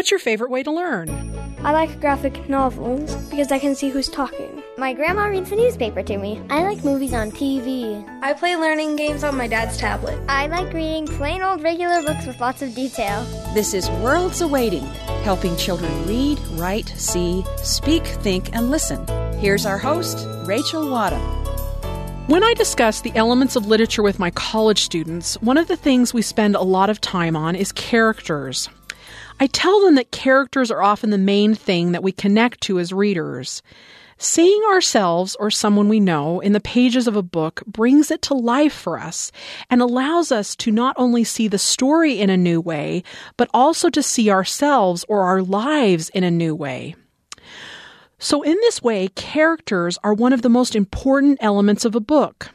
What's your favorite way to learn? I like graphic novels because I can see who's talking. My grandma reads the newspaper to me. I like movies on TV. I play learning games on my dad's tablet. I like reading plain old regular books with lots of detail. This is Worlds Awaiting, helping children read, write, see, speak, think, and listen. Here's our host, Rachel Wadham. When I discuss the elements of literature with my college students, one of the things we spend a lot of time on is characters. I tell them that characters are often the main thing that we connect to as readers. Seeing ourselves or someone we know in the pages of a book brings it to life for us and allows us to not only see the story in a new way, but also to see ourselves or our lives in a new way. So, in this way, characters are one of the most important elements of a book.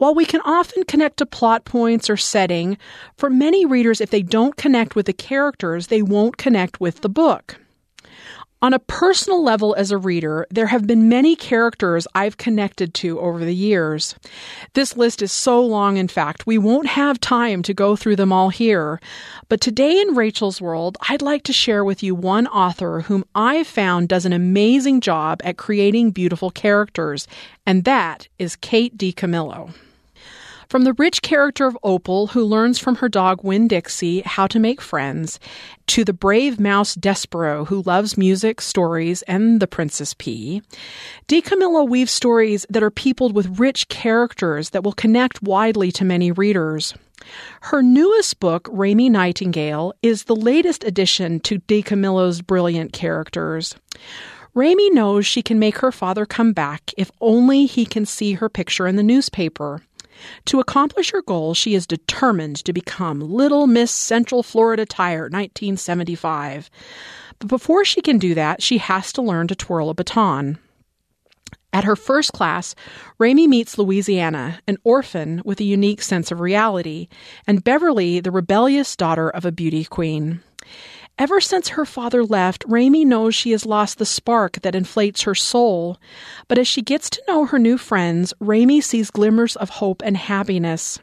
While we can often connect to plot points or setting, for many readers, if they don't connect with the characters, they won't connect with the book. On a personal level as a reader, there have been many characters I've connected to over the years. This list is so long, in fact, we won't have time to go through them all here. But today in Rachel's World, I'd like to share with you one author whom I've found does an amazing job at creating beautiful characters, and that is Kate DiCamillo. From the rich character of Opal, who learns from her dog Winn Dixie how to make friends, to the brave mouse Despereaux, who loves music, stories, and the Princess Pea, DiCamillo weaves stories that are peopled with rich characters that will connect widely to many readers. Her newest book, Raymie Nightingale, is the latest addition to DiCamillo's brilliant characters. Raymie knows she can make her father come back if only he can see her picture in the newspaper. To accomplish her goal, she is determined to become Little Miss Central Florida Tire 1975. But before she can do that, she has to learn to twirl a baton. At her first class, Raymie meets Louisiana, an orphan with a unique sense of reality, and Beverly, the rebellious daughter of a beauty queen. Ever since her father left, Raymie knows she has lost the spark that inflates her soul. But as she gets to know her new friends, Raymie sees glimmers of hope and happiness.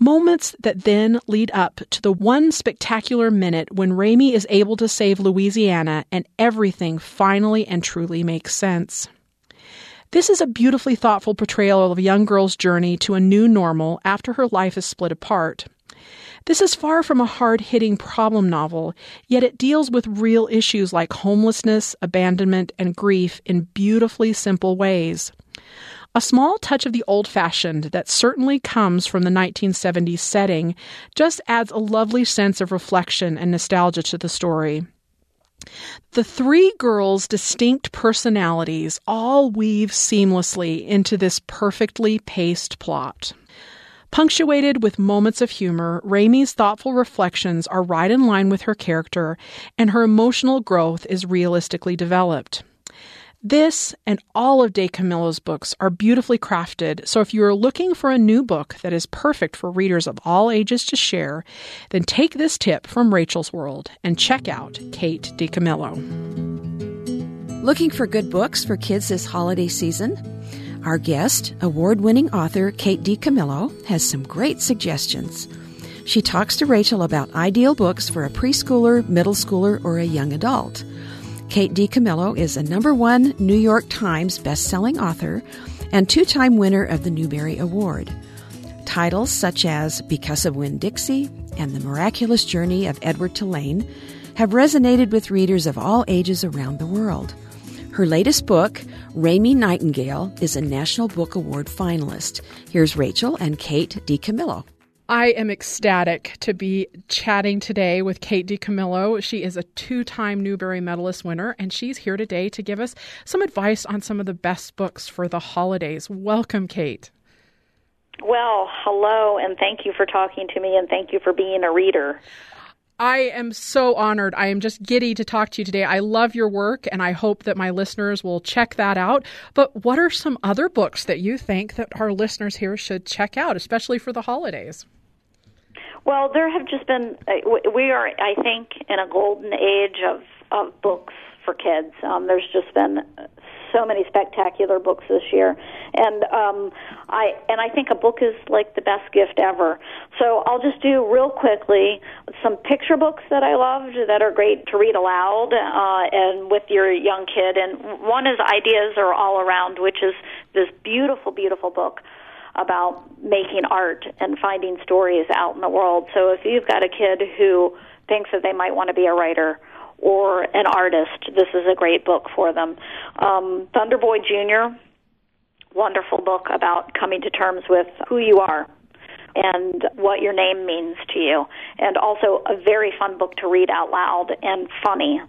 Moments that then lead up to the one spectacular minute when Raymie is able to save Louisiana and everything finally and truly makes sense. This is a beautifully thoughtful portrayal of a young girl's journey to a new normal after her life is split apart. This is far from a hard hitting problem novel, yet it deals with real issues like homelessness, abandonment, and grief in beautifully simple ways. A small touch of the old fashioned that certainly comes from the 1970s setting just adds a lovely sense of reflection and nostalgia to the story. The three girls' distinct personalities all weave seamlessly into this perfectly paced plot. Punctuated with moments of humor, Raymie's thoughtful reflections are right in line with her character, and her emotional growth is realistically developed. This and all of DiCamillo's books are beautifully crafted, so if you are looking for a new book that is perfect for readers of all ages to share, then take this tip from Rachel's World and check out Kate DiCamillo. Looking for good books for kids this holiday season? Our guest, award winning author Kate DiCamillo, has some great suggestions. She talks to Rachel about ideal books for a preschooler, middle schooler, or a young adult. Kate DiCamillo is a number one New York Times bestselling author and two time winner of the Newbery Award. Titles such as Because of Winn Dixie and The Miraculous Journey of Edward Tulane have resonated with readers of all ages around the world. Her latest book, Raymie Nightingale, is a National Book Award finalist. Here's Rachel and Kate DiCamillo. I am ecstatic to be chatting today with Kate DiCamillo. She is a two time Newbery Medalist winner, and she's here today to give us some advice on some of the best books for the holidays. Welcome, Kate. Well, hello, and thank you for talking to me, and thank you for being a reader. I am so honored. I am just giddy to talk to you today. I love your work and I hope that my listeners will check that out. But what are some other books that you think that our listeners here should check out, especially for the holidays? Well, there have just been uh, we are I think in a golden age of of books for kids. Um, there's just been so many spectacular books this year, and um, I and I think a book is like the best gift ever. So I'll just do real quickly some picture books that I loved that are great to read aloud uh, and with your young kid. And one is Ideas Are All Around, which is this beautiful, beautiful book about making art and finding stories out in the world. So if you've got a kid who thinks that they might want to be a writer or an artist, this is a great book for them. Um, Thunderboy Jr., wonderful book about coming to terms with who you are and what your name means to you, and also a very fun book to read out loud and funny.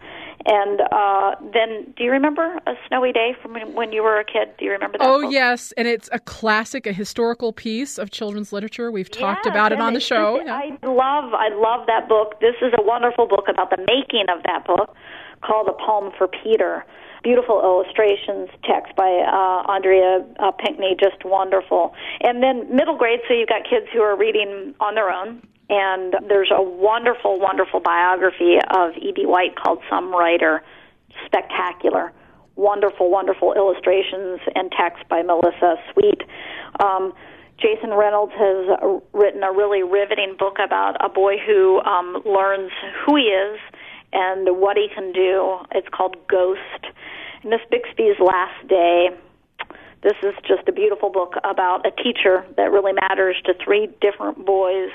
And uh, then, do you remember A Snowy Day from when you were a kid? Do you remember that? Oh, book? yes. And it's a classic, a historical piece of children's literature. We've talked yes, about it on the show. I love, I love that book. This is a wonderful book about the making of that book called A Poem for Peter. Beautiful illustrations, text by uh, Andrea uh, Pinkney, just wonderful. And then middle grade, so you've got kids who are reading on their own and there's a wonderful, wonderful biography of E.B. White called Some Writer. Spectacular. Wonderful, wonderful illustrations and text by Melissa Sweet. Um, Jason Reynolds has written a really riveting book about a boy who um, learns who he is and what he can do. It's called Ghost. Miss Bixby's Last Day. This is just a beautiful book about a teacher that really matters to three different boys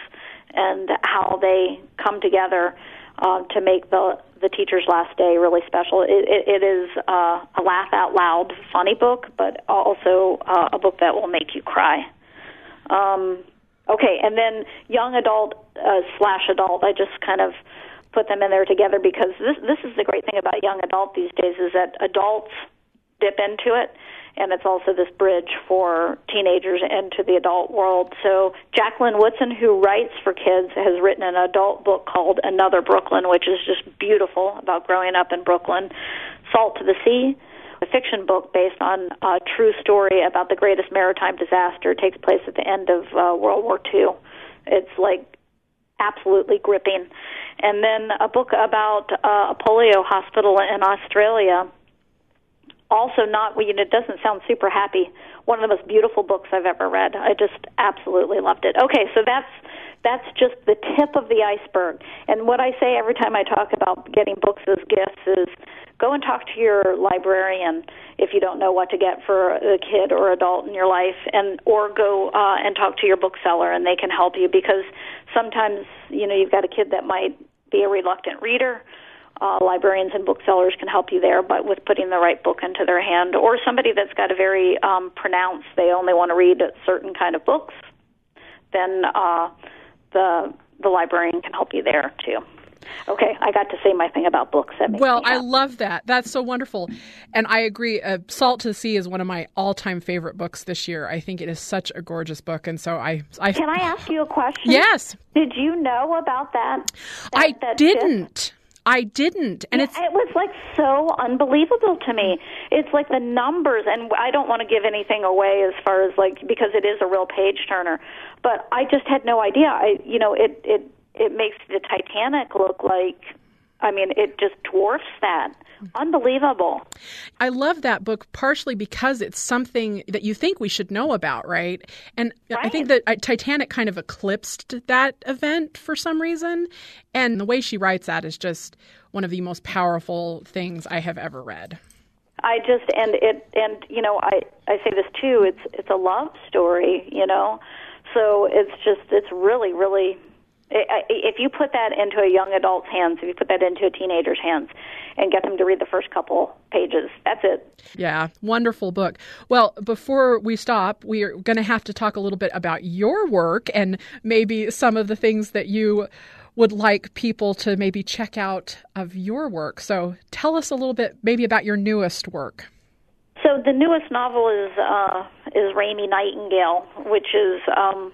and how they come together uh, to make the the teacher's last day really special. It, it, it is uh, a laugh out loud, funny book, but also uh, a book that will make you cry. Um, okay, and then young adult uh, slash adult. I just kind of put them in there together because this this is the great thing about young adult these days is that adults dip into it and it's also this bridge for teenagers into the adult world. So Jacqueline Woodson, who writes for kids, has written an adult book called Another Brooklyn, which is just beautiful about growing up in Brooklyn. Salt to the Sea, a fiction book based on a true story about the greatest maritime disaster. Takes place at the end of uh, World War II. It's like absolutely gripping. And then a book about uh, a polio hospital in Australia also not you know it doesn't sound super happy. One of the most beautiful books i've ever read. I just absolutely loved it. Okay so that's that's just the tip of the iceberg. And what i say every time i talk about getting books as gifts is go and talk to your librarian if you don't know what to get for a kid or adult in your life and or go uh, and talk to your bookseller and they can help you because sometimes you know you've got a kid that might be a reluctant reader uh, librarians and booksellers can help you there, but with putting the right book into their hand, or somebody that's got a very um, pronounced, they only want to read certain kind of books, then uh, the the librarian can help you there too. Okay, I got to say my thing about books. well, I love that. That's so wonderful, and I agree. Uh, Salt to the Sea is one of my all-time favorite books this year. I think it is such a gorgeous book, and so I. I can I ask you a question? Yes. Did you know about that? that I that didn't. I didn't, and yeah, it's it was like so unbelievable to me. It's like the numbers, and I don't want to give anything away as far as like because it is a real page turner, but I just had no idea. I you know it it it makes the Titanic look like, I mean, it just dwarfs that. Unbelievable. I love that book partially because it's something that you think we should know about, right? And right. I think that uh, Titanic kind of eclipsed that event for some reason. And the way she writes that is just one of the most powerful things I have ever read. I just and it and you know I I say this too. It's it's a love story, you know. So it's just it's really really if you put that into a young adult's hands, if you put that into a teenager's hands and get them to read the first couple pages, that's it. Yeah, wonderful book. Well, before we stop, we are going to have to talk a little bit about your work and maybe some of the things that you would like people to maybe check out of your work. So tell us a little bit maybe about your newest work. So the newest novel is uh, is Raymie Nightingale, which is um,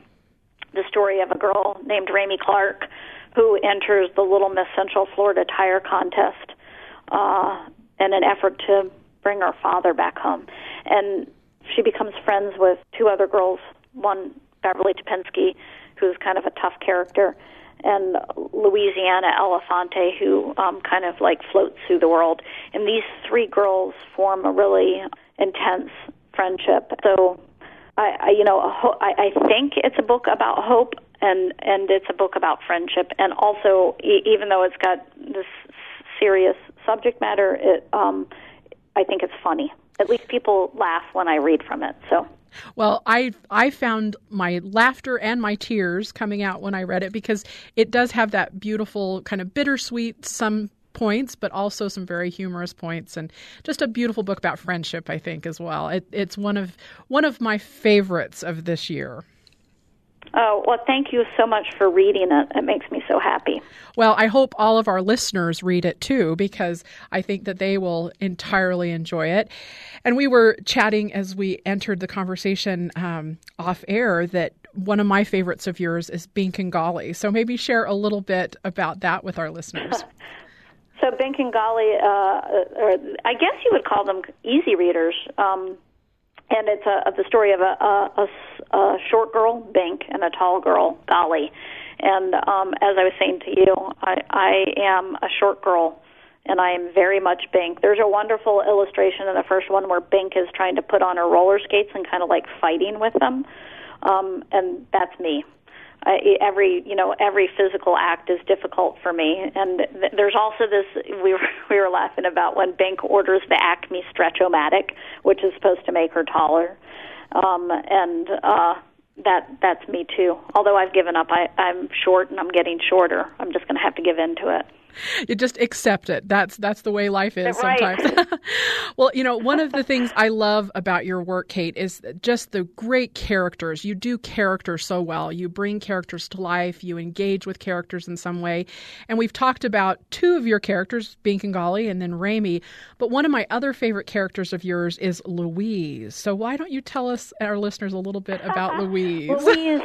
the story of a girl named Raymie Clarke who enters the Little Miss Central Florida Tire Contest uh, in an effort to bring her father back home. And she becomes friends with two other girls, one Beverly Tapinski, who's kind of a tough character, and Louisiana Elefante, who um, kind of like floats through the world. And these three girls form a really intense friendship. So, I, I you know, I, I think it's a book about hope, and and it's a book about friendship, and also e- even though it's got this serious subject matter, it um, I think it's funny. At least people laugh when I read from it. So. Well, I I found my laughter and my tears coming out when I read it because it does have that beautiful kind of bittersweet some points, but also some very humorous points, and just a beautiful book about friendship. I think as well. It, it's one of one of my favorites of this year. Oh, well, thank you so much for reading it. It makes me so happy. Well, I hope all of our listeners read it too, because I think that they will entirely enjoy it. And we were chatting as we entered the conversation um, off air that one of my favorites of yours is Bink and Gollie. So maybe share a little bit about that with our listeners. so Bink and Gollie, uh, or I guess you would call them easy readers. Um, and it's a, the story of a, a, a, a short girl, Bink, and a tall girl, Gollie. And um, as I was saying to you, I, I am a short girl, and I am very much Bink. There's a wonderful illustration in the first one where Bink is trying to put on her roller skates and kind of like fighting with them, um, and that's me uh, every you know every physical act is difficult for me. And th- there's also this we were we were laughing about when Bink orders the Acme stretch-o-matic which is supposed to make her taller. Um and uh that that's me too. Although I've given up I I'm short and I'm getting shorter. I'm just going to have to give in to it you just accept it. That's that's the way life is right. sometimes. well, you know, one of the things I love about your work, Kate, is just the great characters. You do characters so well. You bring characters to life. You engage with characters in some way. And we've talked about two of your characters, Bink and Gollie and then Raymie. But one of my other favorite characters of yours is Louise. So why don't you tell us, our listeners, a little bit about Louise? Louise,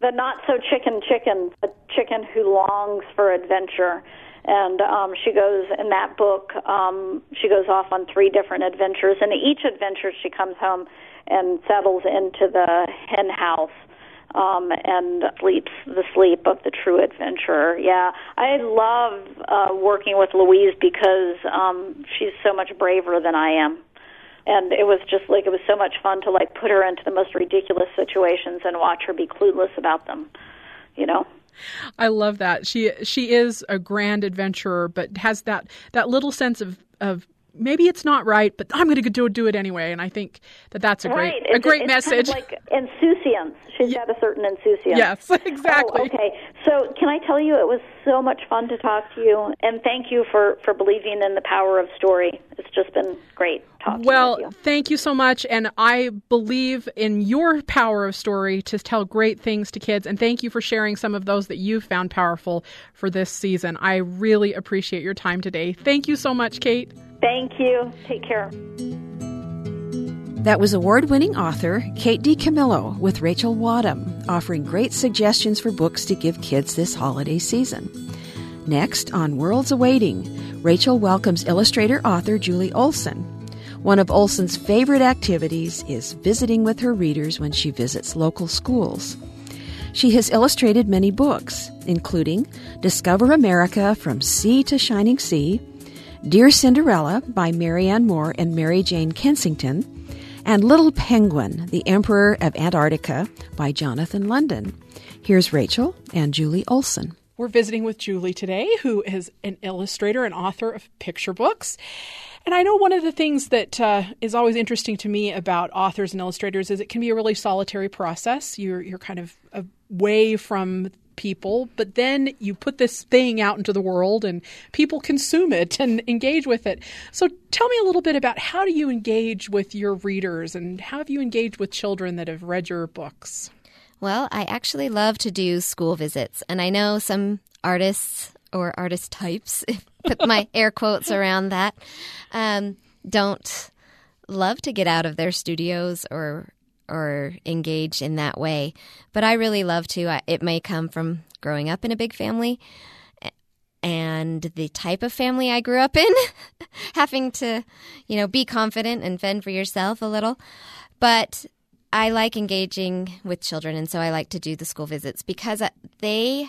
the not so chicken chicken, a chicken who longs for adventure and um, she goes in that book. Um, she goes off on three different adventures, and each adventure she comes home and settles into the hen house um, and sleeps the sleep of the true adventurer. Yeah, I love uh, working with Louise because um, she's so much braver than I am. And it was just like it was so much fun to like put her into the most ridiculous situations and watch her be clueless about them. You know. I love that. She she is a grand adventurer, but has that that little sense of of maybe it's not right, but I'm going to do do it anyway. And I think that that's a great right. a great it's message. Kind of like insouciance. She's got a certain insouciance. Yes, exactly. Oh, okay. So can I tell you, it was so much fun to talk to you, and thank you for for believing in the power of story. It's just been great talking. Well, you. thank you so much, and I believe in your power of story to tell great things to kids. And thank you for sharing some of those that you found powerful for this season. I really appreciate your time today. Thank you so much, Kate. Thank you. Take care. That was award winning author Kate DiCamillo with Rachel Wadham, offering great suggestions for books to give kids this holiday season. Next, on Worlds Awaiting, Rachel welcomes illustrator author Julie Olson. One of Olson's favorite activities is visiting with her readers when she visits local schools. She has illustrated many books, including Discover America from Sea to Shining Sea, Dear Cinderella by Marianne Moore and Mary Jane Kensington, and Little Penguin, the Emperor of Antarctica by Jonathan London. Here's Rachel and Julie Olson. We're visiting with Julie today, who is an illustrator and author of picture books. And I know one of the things that uh, is always interesting to me about authors and illustrators is it can be a really solitary process. You're you're kind of away from people, but then you put this thing out into the world and people consume it and engage with it. So tell me a little bit about how do you engage with your readers and how have you engaged with children that have read your books? Well, I actually love to do school visits, and I know some artists or artist types, put my air quotes around that, um, don't love to get out of their studios or or engage in that way. But I really love to. It may come from growing up in a big family and the type of family I grew up in, having to, you know, be confident and fend for yourself a little. But I like engaging with children, and so I like to do the school visits because uh, they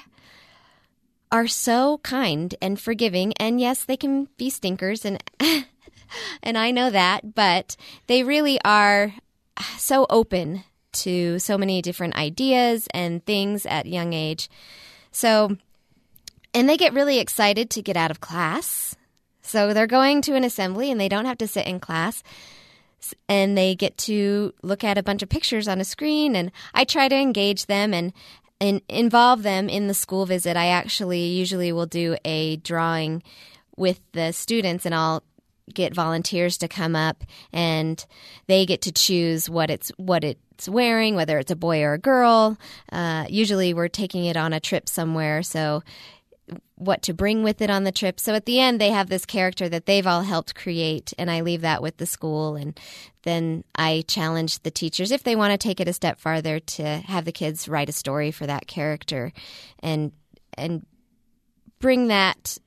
are so kind and forgiving. And yes, they can be stinkers, and and I know that, but they really are so open to so many different ideas and things at young age. So, and they get really excited to get out of class. So they're going to an assembly and they don't have to sit in class and they get to look at a bunch of pictures on a screen and I try to engage them and and involve them in the school visit. I actually usually will do a drawing with the students and I'll get volunteers to come up and they get to choose what it's what it's wearing, whether it's a boy or a girl. Uh, usually, we're taking it on a trip somewhere, so what to bring with it on the trip. So at the end, they have this character that they've all helped create, and I leave that with the school. And then I challenge the teachers, if they want to take it a step farther, to have the kids write a story for that character and and bring that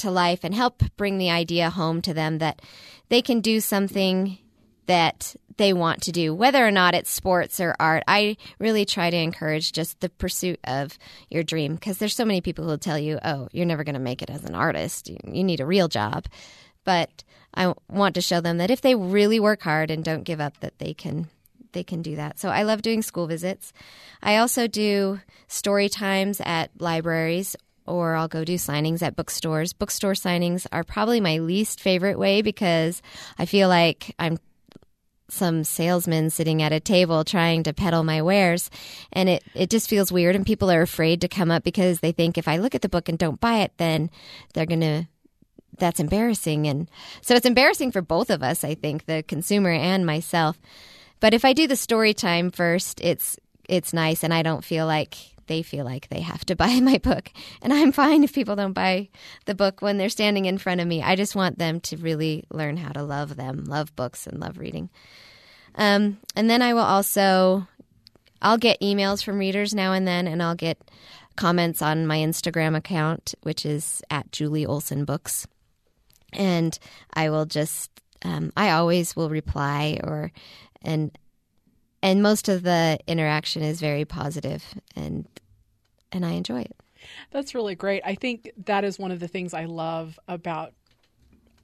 to life and help bring the idea home to them that they can do something that they want to do, whether or not it's sports or art. I really try to encourage just the pursuit of your dream because there's so many people who will tell you, oh, you're never going to make it as an artist. You, need a real job. But I want to show them that if they really work hard and don't give up, that they can they can do that. So I love doing school visits. I also do story times at libraries or I'll go do signings at bookstores. Bookstore signings are probably my least favorite way because I feel like I'm some salesman sitting at a table trying to peddle my wares and it, it just feels weird and people are afraid to come up because they think if I look at the book and don't buy it then they're going to that's embarrassing and so it's embarrassing for both of us I think the consumer and myself but if I do the story time first it's it's nice and I don't feel like they feel like they have to buy my book. And I'm fine if people don't buy the book when they're standing in front of me. I just want them to really learn how to love them, love books, and love reading. Um, and then I will also, I'll get emails from readers now and then, and I'll get comments on my Instagram account, which is at Julie Olson Books. And I will just, um, I always will reply or, and and most of the interaction is very positive and and I enjoy it. That's really great. I think that is one of the things I love about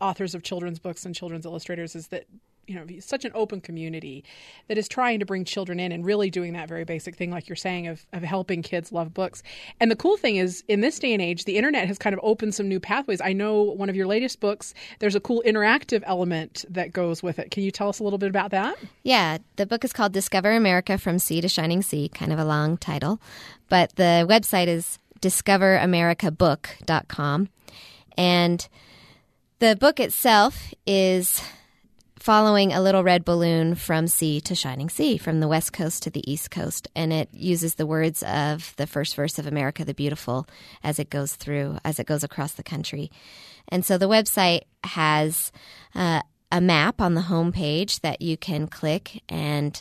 authors of children's books and children's illustrators is that you know such an open community that is trying to bring children in and really doing that very basic thing like you're saying of, of helping kids love books. And the cool thing is in this day and age the internet has kind of opened some new pathways. I know one of your latest books there's a cool interactive element that goes with it. Can you tell us a little bit about that? Yeah the book is called discover america from sea to shining sea kind of a long title. But the website is discoveramericabook.com and the book itself is following a little red balloon from sea to shining sea, from the west coast to the east coast. And it uses the words of the first verse of America the Beautiful as it goes through, as it goes across the country. And so the website has uh, a map on the home page that you can click and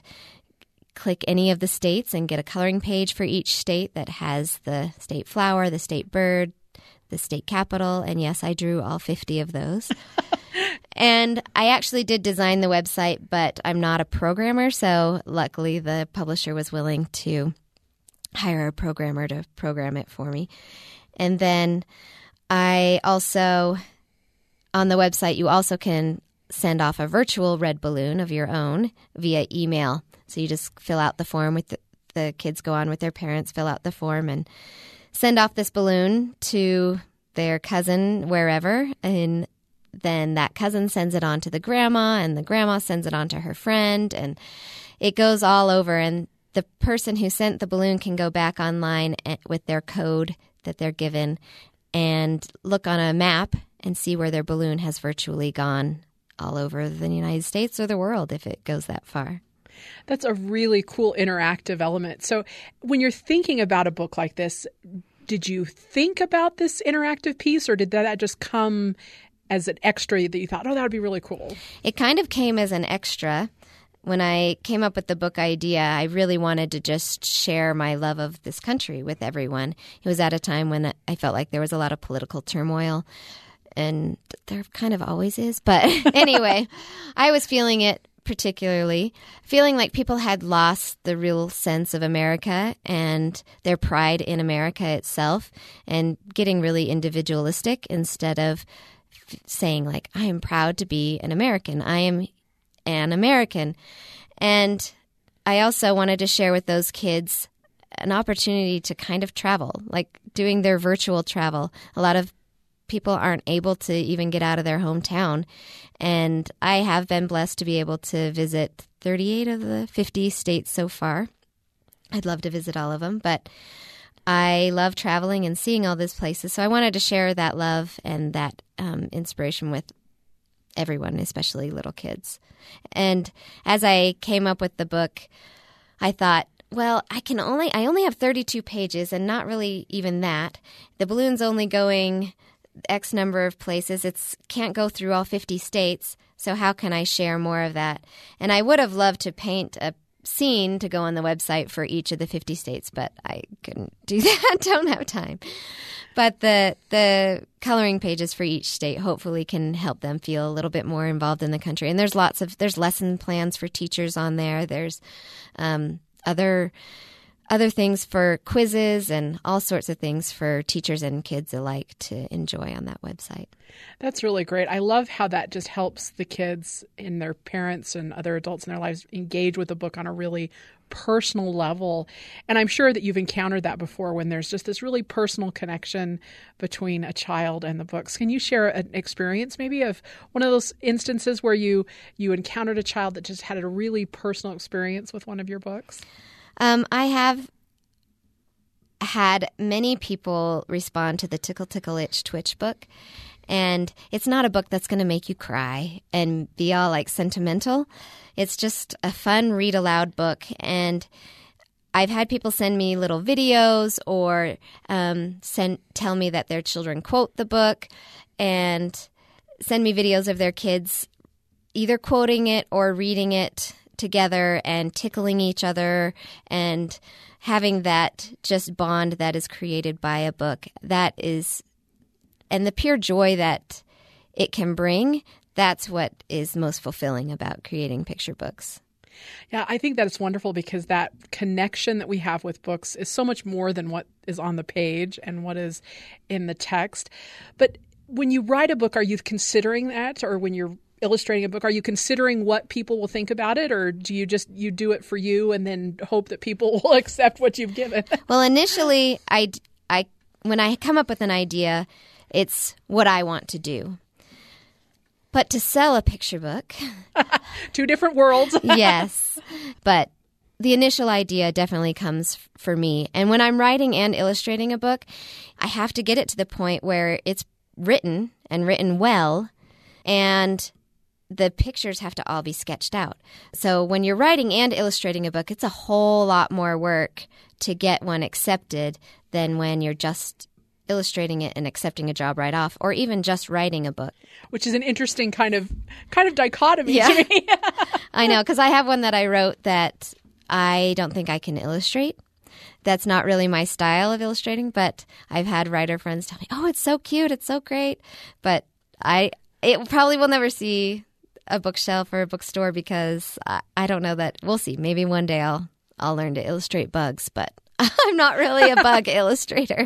click any of the states and get a coloring page for each state that has the state flower, the state bird, the state capital. And yes, I drew all 50 of those. and I actually did design the website, but I'm not a programmer. So luckily, the publisher was willing to hire a programmer to program it for me. And then I also, on the website, you also can send off a virtual red balloon of your own via email. So you just fill out the form with the, the kids go on with their parents, fill out the form, and send off this balloon to their cousin wherever and then that cousin sends it on to the grandma and the grandma sends it on to her friend and it goes all over and the person who sent the balloon can go back online eh, with their code that they're given and look on a map and see where their balloon has virtually gone all over the United States or the world if it goes that far. That's a really cool interactive element. So, when you're thinking about a book like this, did you think about this interactive piece or did that just come as an extra that you thought, oh, that would be really cool? It kind of came as an extra. When I came up with the book idea, I really wanted to just share my love of this country with everyone. It was at a time when I felt like there was a lot of political turmoil, and there kind of always is. But anyway, I was feeling it particularly, feeling like people had lost the real sense of America and their pride in America itself and getting really individualistic instead of saying, like, I am proud to be an American. I am an American. And I also wanted to share with those kids an opportunity to kind of travel, like doing their virtual travel. A lot of people aren't able to even get out of their hometown. And I have been blessed to be able to visit 38 of the 50 states so far. I'd love to visit all of them, but I love traveling and seeing all these places. So I wanted to share that love and that um, inspiration with everyone, especially little kids. And as I came up with the book, I thought, well, I can only I only have 32 pages and not really even that. The balloon's only going X number of places. It's can't go through all 50 states. So how can I share more of that? And I would have loved to paint a scene to go on the website for each of the 50 states, but I couldn't do that. Don't have time. But the the coloring pages for each state hopefully can help them feel a little bit more involved in the country. And there's lots of there's lesson plans for teachers on there. There's um, other other things for quizzes and all sorts of things for teachers and kids alike to enjoy on that website. That's really great. I love how that just helps the kids and their parents and other adults in their lives engage with the book on a really personal level. And I'm sure that you've encountered that before when there's just this really personal connection between a child and the books. Can you share an experience maybe of one of those instances where you you encountered a child that just had a really personal experience with one of your books? Um, I have had many people respond to the Tickle Tickle Itch Twitch book. And it's not a book that's going to make you cry and be all like sentimental. It's just a fun read aloud book. And I've had people send me little videos or um, send tell me that their children quote the book and send me videos of their kids either quoting it or reading it together and tickling each other and having that just bond that is created by a book that is and the pure joy that it can bring that's what is most fulfilling about creating picture books yeah, I think that it's wonderful because that connection that we have with books is so much more than what is on the page and what is in the text. But when you write a book, are you considering that, or when you're illustrating a book, are you considering what people will think about it, or do you just you do it for you and then hope that people will accept what you've given? well, initially, I I when I come up with an idea, it's what I want to do. But to sell a picture book, two different worlds. yes, but the initial idea definitely comes for me. And when I'm writing and illustrating a book, I have to get it to the point where it's written and written well, and the pictures have to all be sketched out. So when you're writing and illustrating a book, it's a whole lot more work to get one accepted than when you're just illustrating it and accepting a job right off or even just writing a book which is an interesting kind of kind of dichotomy yeah. to me i know because i have one that i wrote that i don't think i can illustrate that's not really my style of illustrating but i've had writer friends tell me oh it's so cute it's so great but i it probably will never see a bookshelf or a bookstore because I, I don't know that we'll see maybe one day i'll i'll learn to illustrate bugs but I'm not really a bug illustrator.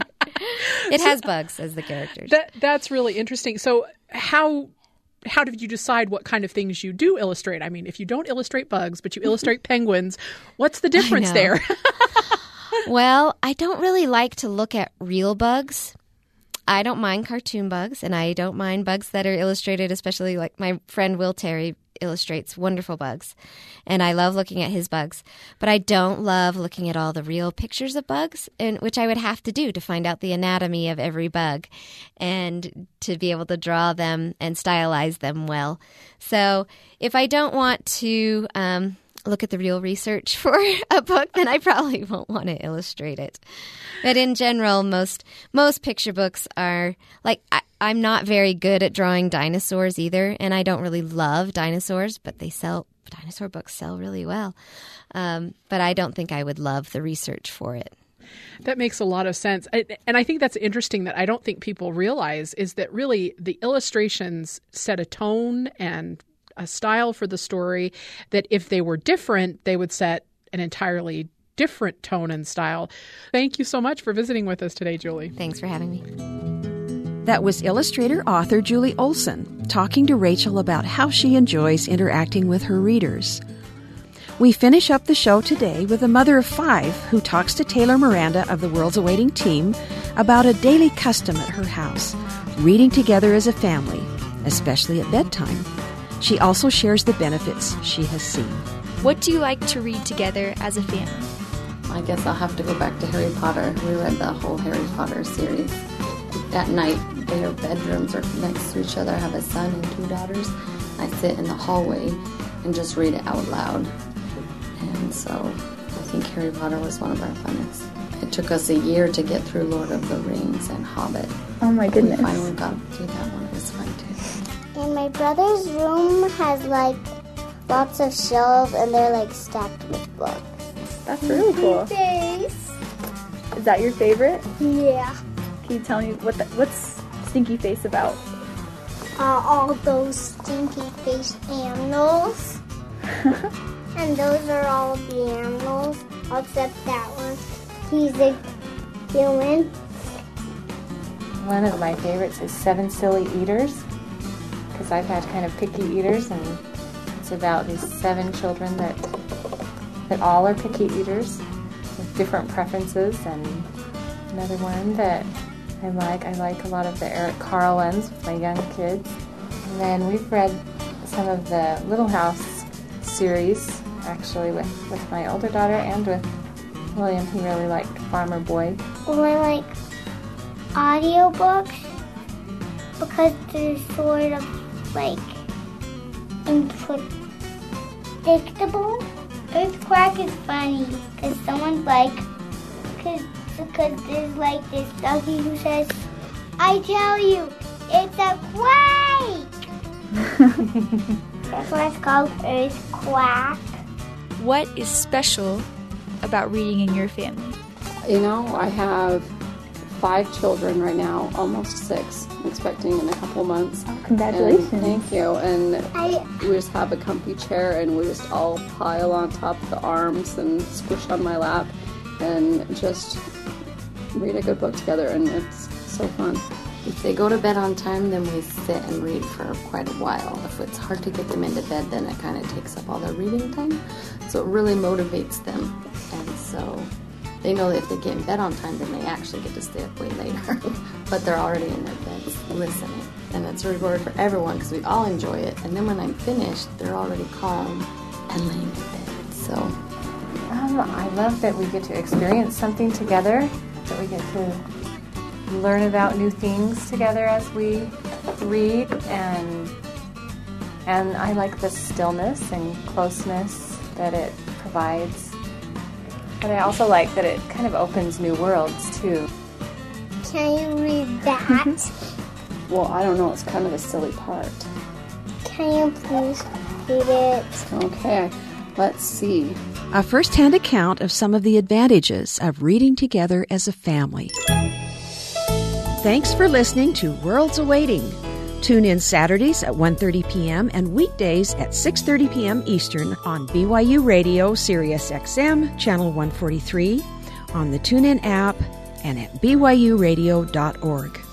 It has bugs as the characters. That that's really interesting. So how how did you decide what kind of things you do illustrate? I mean, if you don't illustrate bugs, but you mm-hmm. illustrate penguins, what's the difference there? well, I don't really like to look at real bugs. I don't mind cartoon bugs, and I don't mind bugs that are illustrated, especially like my friend Will Terry illustrates wonderful bugs, and I love looking at his bugs. But I don't love looking at all the real pictures of bugs, and which I would have to do to find out the anatomy of every bug, and to be able to draw them and stylize them well. So if I don't want to. Um, look at the real research for a book, then I probably won't want to illustrate it. But in general, most most picture books are like I, I'm not very good at drawing dinosaurs either, and I don't really love dinosaurs, but they sell dinosaur books sell really well. Um, but I don't think I would love the research for it. That makes a lot of sense. And I think that's interesting that I don't think people realize is that really the illustrations set a tone and a style for the story that if they were different, they would set an entirely different tone and style. Thank you so much for visiting with us today, Julie. Thanks for having me. That was illustrator author Julie Olson talking to Rachel about how she enjoys interacting with her readers. We finish up the show today with a mother of five who talks to Taylor Miranda of the World's Awaiting team about a daily custom at her house reading together as a family, especially at bedtime. She also shares the benefits she has seen. What do you like to read together as a family? I guess I'll have to go back to Harry Potter. We read the whole Harry Potter series. At night, their bedrooms are next to each other. I have a son and two daughters. I sit in the hallway and just read it out loud. And so I think Harry Potter was one of our funnest. It took us a year to get through Lord of the Rings and Hobbit. Oh my goodness. We finally got through that one. It was fun too. And my brother's room has like lots of shelves and they're like stacked with books. That's really cool. Stinky face. Is that your favorite? Yeah. Can you tell me what the, what's Stinky Face about? Uh, all those stinky face animals. and those are all the animals, except that one. He's a human. One of my favorites is Seven Silly Eaters I've had kind of picky eaters, and it's about these seven children that that all are picky eaters with different preferences. And another one that I like, I like a lot of the Eric Carlins with my young kids. And then we've read some of the Little House series actually with, with my older daughter and with William. He really liked Farmer Boy. Well, I like audiobooks because they're sort of like unpredictable. Earthquake is funny because someone's like, cause, because there's like this doggy who says, I tell you, it's a quake! That's why it's called Earthquake. What is special about reading in your family? You know, I have five children right now, almost six. I'm expecting in a couple months. Oh, congratulations. And thank you. And we just have a comfy chair and we just all pile on top of the arms and squish on my lap and just read a good book together and it's so fun. If they go to bed on time, then we sit and read for quite a while. If it's hard to get them into bed, then it kind of takes up all their reading time. So it really motivates them. And so they know that if they get in bed on time, then they actually get to stay up way later. but they're already in their beds listening. And it's a reward for everyone because we all enjoy it. And then when I'm finished, they're already calm and laying in bed. So Um, I love that we get to experience something together, that we get to learn about new things together as we read, and and I like the stillness and closeness that it provides. But I also like that it kind of opens new worlds too. can you read that? Mm-hmm. Well, I don't know, it's kind of a silly part. can you please read it? Okay, let's see. A first hand account of some of the advantages of reading together as a family. Thanks for listening to Worlds Awaiting. Tune in Saturdays at 1:30 p.m. and weekdays at 6:30 p.m. Eastern on BYU Radio Sirius XM channel 143, on the TuneIn app, and at byuradio.org.